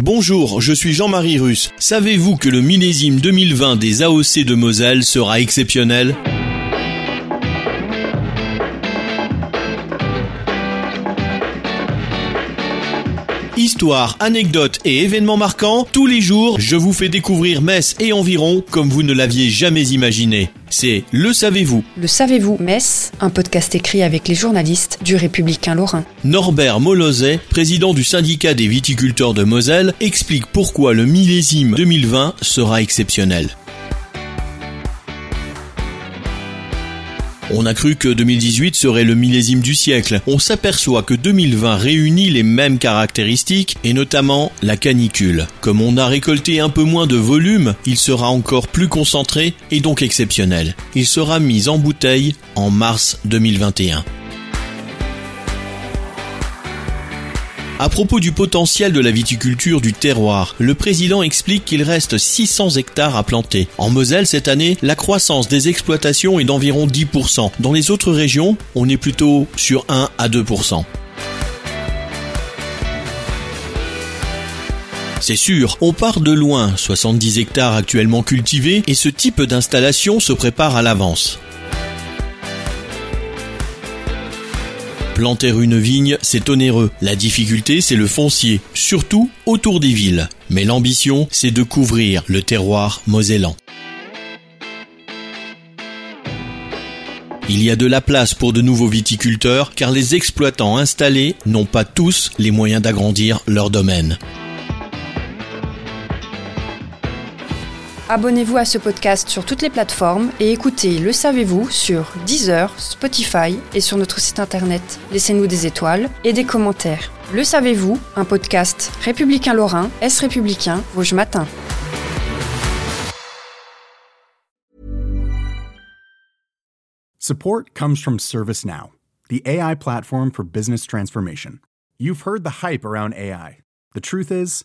Bonjour, je suis Jean-Marie Russe. Savez-vous que le millésime 2020 des AOC de Moselle sera exceptionnel? Histoire, anecdotes et événements marquants, tous les jours, je vous fais découvrir Metz et environ comme vous ne l'aviez jamais imaginé. C'est Le Savez-vous. Le Savez-vous Metz, un podcast écrit avec les journalistes du Républicain Lorrain. Norbert Molozet, président du syndicat des viticulteurs de Moselle, explique pourquoi le millésime 2020 sera exceptionnel. On a cru que 2018 serait le millésime du siècle. On s'aperçoit que 2020 réunit les mêmes caractéristiques et notamment la canicule. Comme on a récolté un peu moins de volume, il sera encore plus concentré et donc exceptionnel. Il sera mis en bouteille en mars 2021. À propos du potentiel de la viticulture du terroir, le président explique qu'il reste 600 hectares à planter. En Moselle, cette année, la croissance des exploitations est d'environ 10%. Dans les autres régions, on est plutôt sur 1 à 2%. C'est sûr, on part de loin, 70 hectares actuellement cultivés, et ce type d'installation se prépare à l'avance. Planter une vigne, c'est onéreux. La difficulté, c'est le foncier, surtout autour des villes. Mais l'ambition, c'est de couvrir le terroir mosellan. Il y a de la place pour de nouveaux viticulteurs car les exploitants installés n'ont pas tous les moyens d'agrandir leur domaine. Abonnez-vous à ce podcast sur toutes les plateformes et écoutez Le Savez-vous sur Deezer, Spotify et sur notre site internet. Laissez-nous des étoiles et des commentaires. Le Savez-vous, un podcast républicain lorrain, Est républicain, Vosges Matin. Support comes from ServiceNow, the AI platform for business transformation. You've heard the hype around AI. The truth is,